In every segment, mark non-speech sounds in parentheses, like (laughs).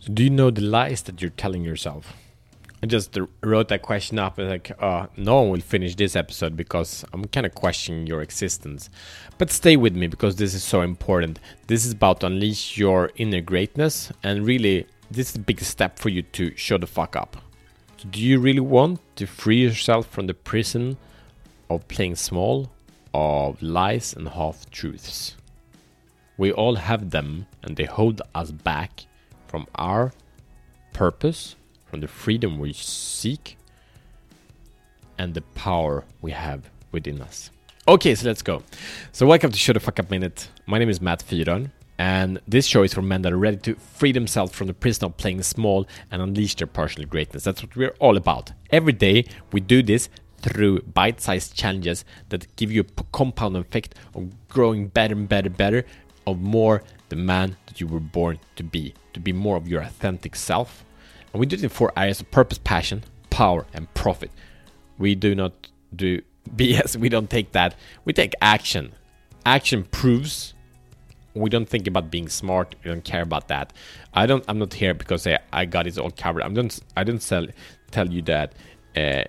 So do you know the lies that you're telling yourself? I just wrote that question up and like, uh, no one will finish this episode because I'm kind of questioning your existence. But stay with me because this is so important. This is about unleash your inner greatness, and really, this is a big step for you to show the fuck up. So do you really want to free yourself from the prison of playing small, of lies and half truths? We all have them, and they hold us back from our purpose, from the freedom we seek, and the power we have within us. Okay, so let's go. So, welcome to Show the Fuck Up Minute. My name is Matt Fyron, and this show is for men that are ready to free themselves from the prison of playing small and unleash their personal greatness. That's what we're all about. Every day, we do this through bite sized challenges that give you a compound effect of growing better and better and better, of more the man that you were born to be, to be more of your authentic self. And we do it in four areas of purpose, passion, power, and profit. We do not do (laughs) BS, we don't take that. We take action. Action proves we don't think about being smart. We don't care about that. I don't. I'm not here because I, I got it all covered. I'm don't. I don't sell, tell you that uh,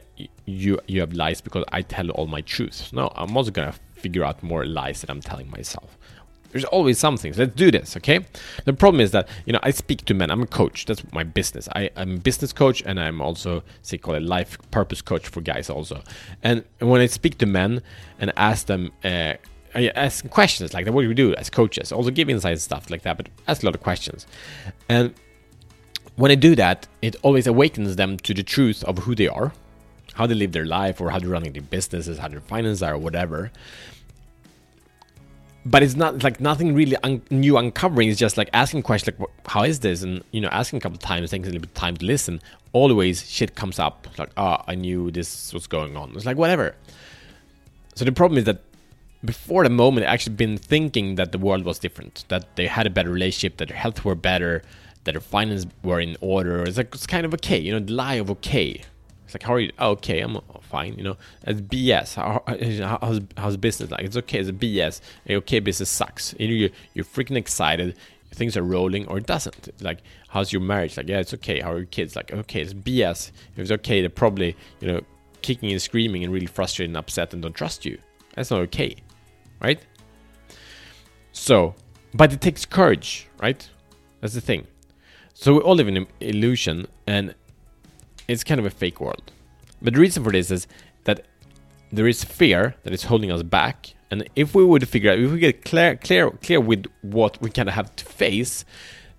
you you have lies because I tell all my truths. No, I'm also gonna figure out more lies that I'm telling myself. There's always something. So let's do this, okay? The problem is that you know I speak to men. I'm a coach. That's my business. I, am a business coach, and I'm also say call it life purpose coach for guys also. And when I speak to men and ask them. Uh, I ask questions like. What do we do as coaches? Also give insights and stuff like that, but ask a lot of questions. And when I do that, it always awakens them to the truth of who they are, how they live their life, or how they're running their businesses, how their finances are, or whatever but it's not like nothing really un- new uncovering. It's just like asking questions like, "How is this?" and you know, asking a couple times, taking a little bit of time to listen. Always shit comes up like, "Ah, oh, I knew this was going on." It's like whatever. So the problem is that before the moment, I actually been thinking that the world was different, that they had a better relationship, that their health were better, that their finances were in order. It's like it's kind of okay, you know, the lie of okay. It's like, how are you? Oh, okay, I'm fine. You know, it's BS. How, how's, how's business like? It's okay. It's a BS. Okay, business sucks. You know, you're, you're freaking excited. Things are rolling, or it doesn't. Like, how's your marriage? Like, yeah, it's okay. How are your kids? Like, okay, it's BS. If it's okay, they're probably, you know, kicking and screaming and really frustrated and upset and don't trust you. That's not okay, right? So, but it takes courage, right? That's the thing. So we all live in an illusion, and it's kind of a fake world. But the reason for this is that there is fear that is holding us back. And if we would figure out, if we get clear, clear, clear with what we kind of have to face,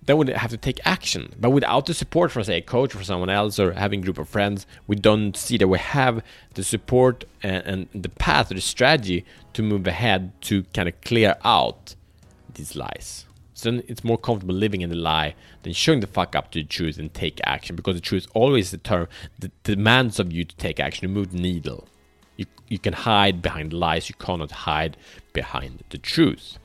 then we have to take action. But without the support from, say, a coach or someone else or having a group of friends, we don't see that we have the support and, and the path or the strategy to move ahead to kind of clear out these lies. So it's more comfortable living in the lie than showing the fuck up to the truth and take action because the truth always the term that demands of you to take action, to move the needle. You, you can hide behind lies, you cannot hide behind the truth.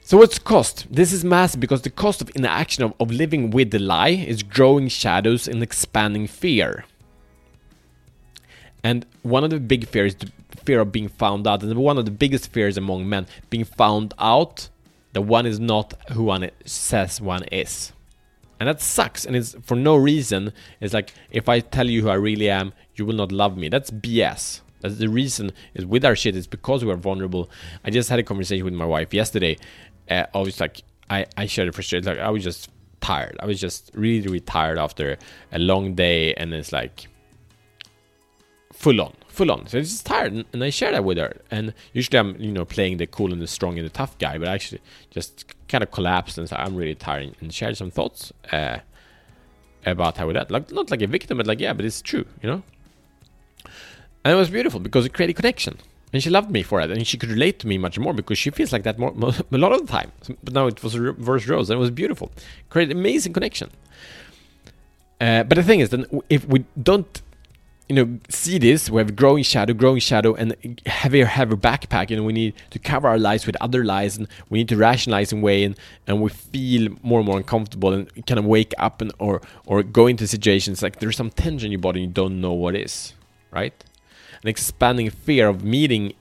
So what's cost? This is massive because the cost of inaction of, of living with the lie is growing shadows and expanding fear. And one of the big fears is the fear of being found out. And one of the biggest fears among men, being found out that one is not who one says one is. And that sucks, and it's for no reason. It's like if I tell you who I really am, you will not love me. That's BS. That's the reason is with our shit. It's because we are vulnerable. I just had a conversation with my wife yesterday. Uh, I was like, I I shared a frustration. Like I was just tired. I was just really really tired after a long day, and it's like full on full on. So it's tired, and I share that with her. And usually I'm, you know, playing the cool and the strong and the tough guy, but I actually just kind of collapsed and said, I'm really tired, and shared some thoughts uh, about how that, like not like a victim, but like yeah, but it's true, you know. And it was beautiful because it created connection, and she loved me for it, and she could relate to me much more because she feels like that more, more (laughs) a lot of the time. But now it was reverse roles, and it was beautiful, created amazing connection. Uh, but the thing is, then if we don't you know, see this. We have growing shadow, growing shadow, and heavier, heavier backpack. Know, we need to cover our lies with other lies, and we need to rationalize in way, and, and we feel more and more uncomfortable, and kind of wake up and or or go into situations like there's some tension in your body, and you don't know what is, right? An expanding fear of meeting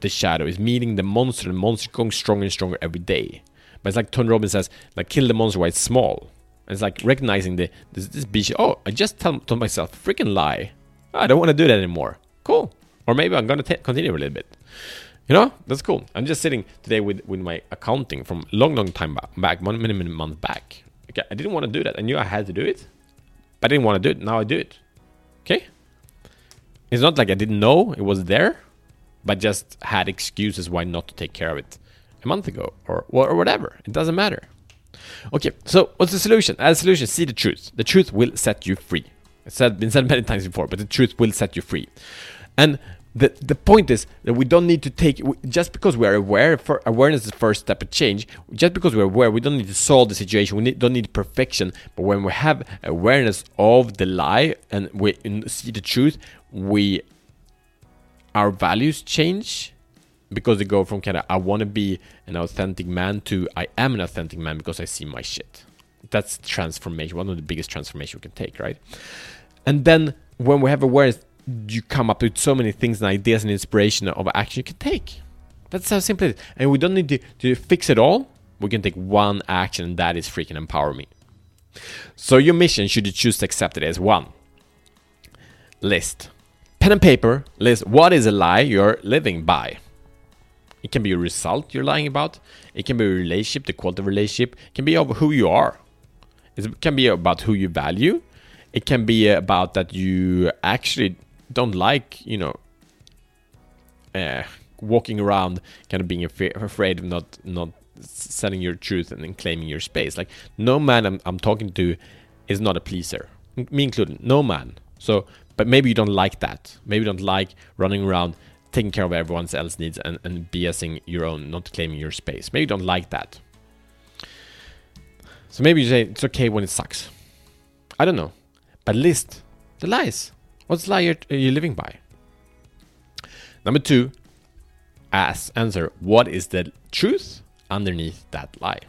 the shadow is meeting the monster, and the monster going stronger and stronger every day. But it's like Tony Robbins says, like kill the monster while it's small. It's like recognizing the this, this bitch. Oh, I just tell, told myself, freaking lie. I don't want to do that anymore. Cool. Or maybe I'm gonna t- continue a little bit. You know, that's cool. I'm just sitting today with, with my accounting from long, long time back, one many, months back. Okay, I didn't want to do that. I knew I had to do it, but I didn't want to do it. Now I do it. Okay? It's not like I didn't know it was there, but just had excuses why not to take care of it a month ago or, or whatever. It doesn't matter. Okay, so what's the solution? As a solution, see the truth. The truth will set you free. It's been said many times before, but the truth will set you free. And the the point is that we don't need to take just because we are aware. For awareness is the first step of change. Just because we're aware, we don't need to solve the situation. We need, don't need perfection. But when we have awareness of the lie and we see the truth, we our values change because they go from kind of I want to be an authentic man to I am an authentic man because I see my shit. That's transformation. One of the biggest transformation we can take, right? And then when we have awareness you come up with so many things and ideas and inspiration of action you can take. That's how simple it is. And we don't need to, to fix it all. We can take one action, and that is freaking empower me. So, your mission, should you choose to accept it as one list. Pen and paper, list what is a lie you're living by. It can be a result you're lying about, it can be a relationship, the quality of relationship, it can be of who you are, it can be about who you value, it can be about that you actually don't like, you know, uh, walking around kind of being afraid of not not setting your truth and then claiming your space. Like no man I'm, I'm talking to is not a pleaser, me included. No man. So, but maybe you don't like that. Maybe you don't like running around taking care of everyone else's needs and, and BSing your own, not claiming your space. Maybe you don't like that. So maybe you say it's okay when it sucks. I don't know. But list the lies. What's lie are you living by? Number two, ask, answer what is the truth underneath that lie?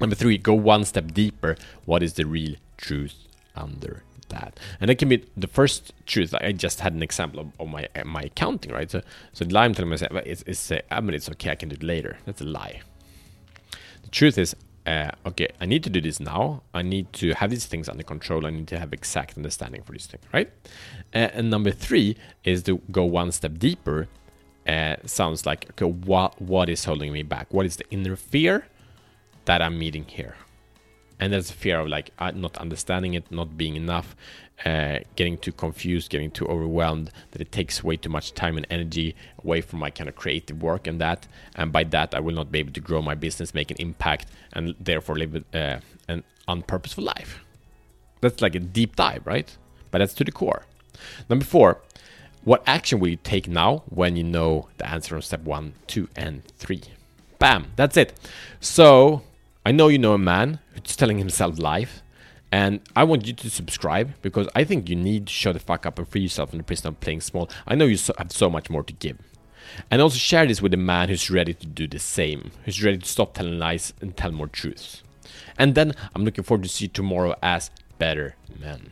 Number three, go one step deeper. What is the real truth under that? And it can be the first truth. I just had an example of, of my my accounting, right? So, so the lie I'm telling myself is, is uh, I mean, it's okay, I can do it later. That's a lie. The truth is, uh, okay, I need to do this now. I need to have these things under control. I need to have exact understanding for these things, right? Uh, and number three is to go one step deeper. Uh, sounds like okay, what what is holding me back? What is the inner fear that I'm meeting here? And that's a fear of like uh, not understanding it, not being enough, uh, getting too confused, getting too overwhelmed, that it takes way too much time and energy away from my kind of creative work and that. And by that, I will not be able to grow my business, make an impact, and therefore live uh, an unpurposeful life. That's like a deep dive, right? But that's to the core. Number four, what action will you take now when you know the answer on step one, two, and three? Bam, that's it. So I know you know a man who's telling himself life and I want you to subscribe because I think you need to shut the fuck up and free yourself from the prison of playing small. I know you have so much more to give. And also share this with a man who's ready to do the same, who's ready to stop telling lies and tell more truths. And then I'm looking forward to see you tomorrow as better men.